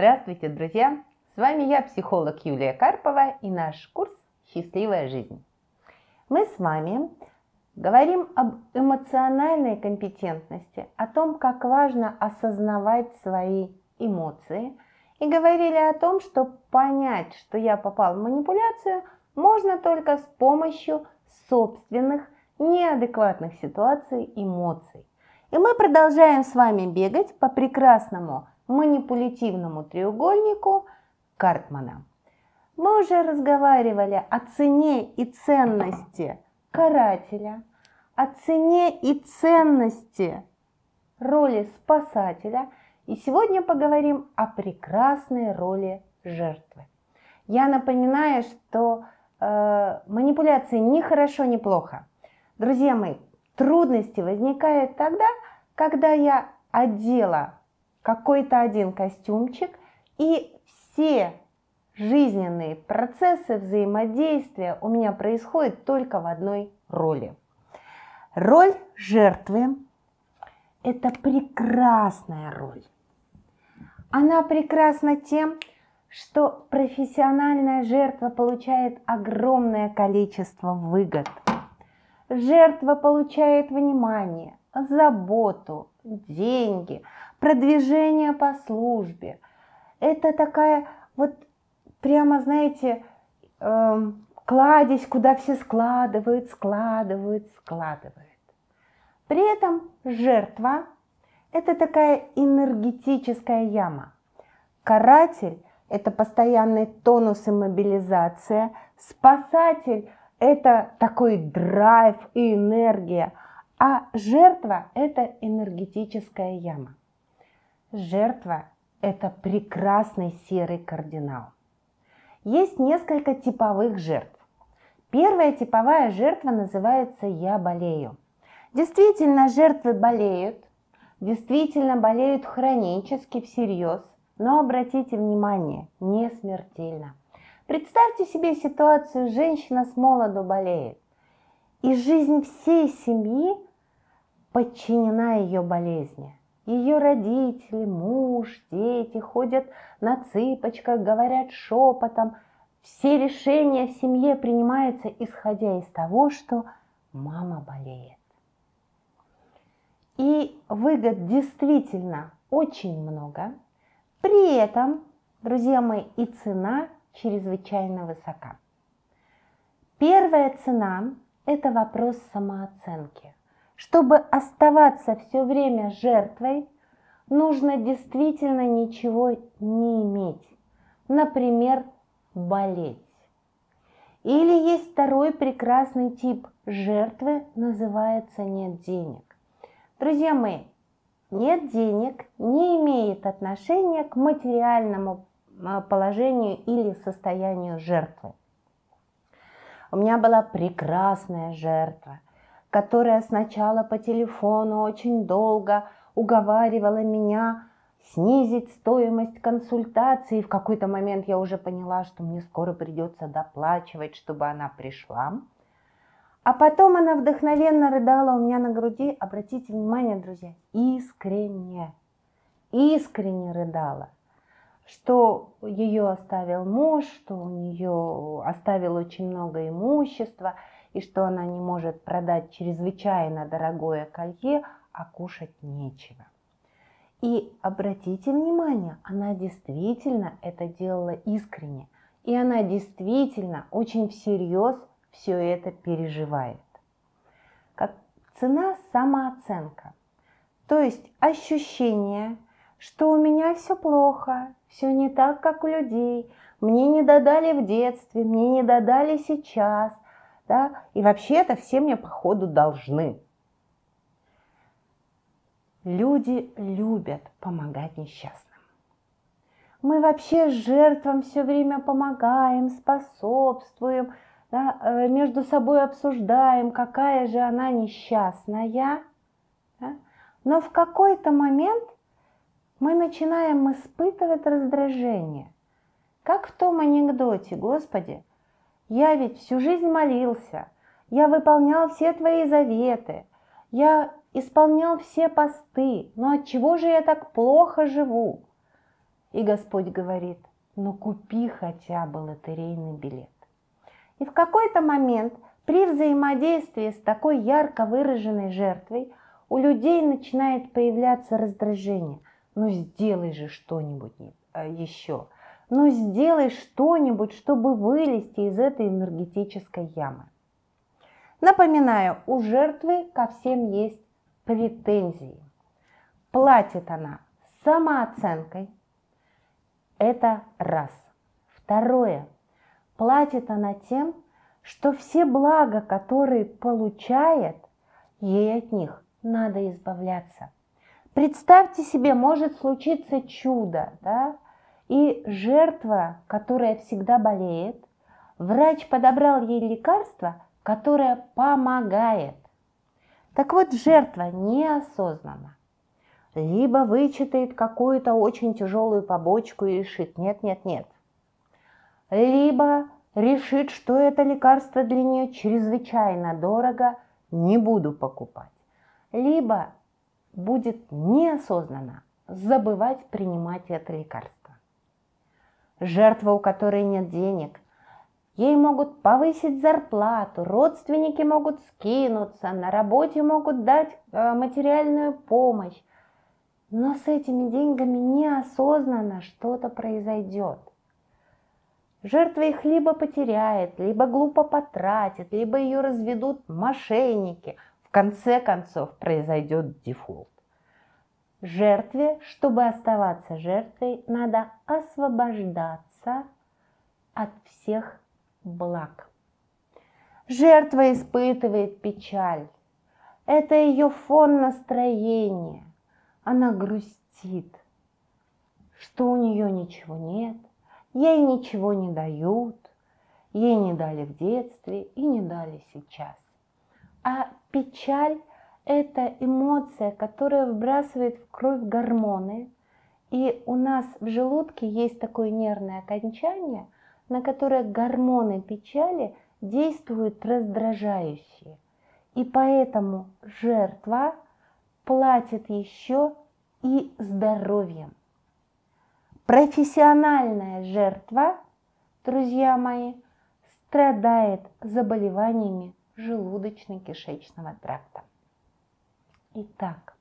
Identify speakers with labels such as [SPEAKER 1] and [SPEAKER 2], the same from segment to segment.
[SPEAKER 1] Здравствуйте, друзья! С вами я, психолог Юлия Карпова и наш курс «Счастливая жизнь». Мы с вами говорим об эмоциональной компетентности, о том, как важно осознавать свои эмоции, и говорили о том, что понять, что я попал в манипуляцию, можно только с помощью собственных неадекватных ситуаций, эмоций. И мы продолжаем с вами бегать по прекрасному манипулятивному треугольнику Картмана. Мы уже разговаривали о цене и ценности карателя, о цене и ценности роли спасателя. И сегодня поговорим о прекрасной роли жертвы. Я напоминаю, что э, манипуляции ни хорошо, ни плохо. Друзья мои, трудности возникают тогда, когда я одела какой-то один костюмчик, и все жизненные процессы взаимодействия у меня происходят только в одной роли. Роль жертвы – это прекрасная роль. Она прекрасна тем, что профессиональная жертва получает огромное количество выгод. Жертва получает внимание, заботу, деньги, продвижение по службе. Это такая вот прямо, знаете, э, кладезь, куда все складывают, складывают, складывают. При этом жертва – это такая энергетическая яма. Каратель – это постоянный тонус и мобилизация. Спасатель – это такой драйв и энергия – а жертва – это энергетическая яма. Жертва – это прекрасный серый кардинал. Есть несколько типовых жертв. Первая типовая жертва называется «я болею». Действительно, жертвы болеют, действительно болеют хронически, всерьез, но обратите внимание, не смертельно. Представьте себе ситуацию, женщина с молоду болеет, и жизнь всей семьи подчинена ее болезни. Ее родители, муж, дети ходят на цыпочках, говорят шепотом. Все решения в семье принимаются, исходя из того, что мама болеет. И выгод действительно очень много. При этом, друзья мои, и цена чрезвычайно высока. Первая цена – это вопрос самооценки – чтобы оставаться все время жертвой, нужно действительно ничего не иметь. Например, болеть. Или есть второй прекрасный тип жертвы, называется нет денег. Друзья мои, нет денег не имеет отношения к материальному а, положению или состоянию жертвы. У меня была прекрасная жертва – которая сначала по телефону очень долго уговаривала меня снизить стоимость консультации. В какой-то момент я уже поняла, что мне скоро придется доплачивать, чтобы она пришла. А потом она вдохновенно рыдала у меня на груди. Обратите внимание, друзья, искренне, искренне рыдала, что ее оставил муж, что у нее оставил очень много имущества – и что она не может продать чрезвычайно дорогое колье, а кушать нечего. И обратите внимание, она действительно это делала искренне, и она действительно очень всерьез все это переживает. Как цена самооценка, то есть ощущение, что у меня все плохо, все не так, как у людей, мне не додали в детстве, мне не додали сейчас, да, и вообще это все мне походу должны. Люди любят помогать несчастным. Мы вообще жертвам все время помогаем, способствуем, да, э, между собой обсуждаем, какая же она несчастная. Да? Но в какой-то момент мы начинаем испытывать раздражение. Как в том анекдоте, Господи, я ведь всю жизнь молился, я выполнял все твои заветы, я исполнял все посты, но от чего же я так плохо живу? И Господь говорит, ну купи хотя бы лотерейный билет. И в какой-то момент при взаимодействии с такой ярко выраженной жертвой у людей начинает появляться раздражение. Ну сделай же что-нибудь э, еще. Ну сделай что-нибудь, чтобы вылезти из этой энергетической ямы. Напоминаю, у жертвы ко всем есть претензии. Платит она самооценкой. Это раз. Второе. Платит она тем, что все блага, которые получает, ей от них надо избавляться. Представьте себе, может случиться чудо, да? И жертва, которая всегда болеет, врач подобрал ей лекарство, которое помогает. Так вот, жертва неосознанно либо вычитает какую-то очень тяжелую побочку и решит «нет, нет, нет», либо решит, что это лекарство для нее чрезвычайно дорого, не буду покупать, либо будет неосознанно забывать принимать это лекарство. Жертва, у которой нет денег, ей могут повысить зарплату, родственники могут скинуться, на работе могут дать э, материальную помощь, но с этими деньгами неосознанно что-то произойдет. Жертва их либо потеряет, либо глупо потратит, либо ее разведут мошенники. В конце концов произойдет дефолт. Жертве, чтобы оставаться жертвой, надо освобождаться от всех благ. Жертва испытывает печаль. Это ее фон настроения. Она грустит, что у нее ничего нет, Ей ничего не дают, ей не дали в детстве и не дали сейчас. А печаль – это эмоция, которая вбрасывает в кровь гормоны. И у нас в желудке есть такое нервное окончание, на которое гормоны печали действуют раздражающие. И поэтому жертва платит еще и здоровьем. Профессиональная жертва, друзья мои, страдает заболеваниями желудочно-кишечного тракта. Итак,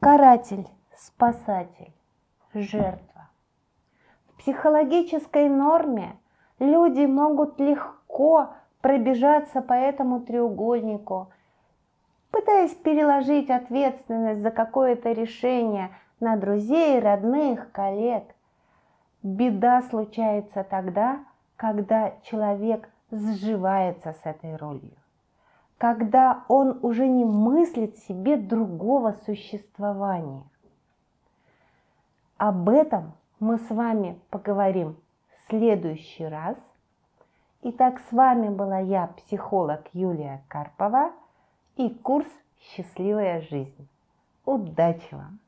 [SPEAKER 1] каратель, спасатель, жертва. В психологической норме люди могут легко пробежаться по этому треугольнику, пытаясь переложить ответственность за какое-то решение на друзей, родных, коллег. Беда случается тогда, когда человек сживается с этой ролью, когда он уже не мыслит себе другого существования. Об этом мы с вами поговорим в следующий раз. Итак, с вами была я, психолог Юлия Карпова и курс «Счастливая жизнь». Удачи вам!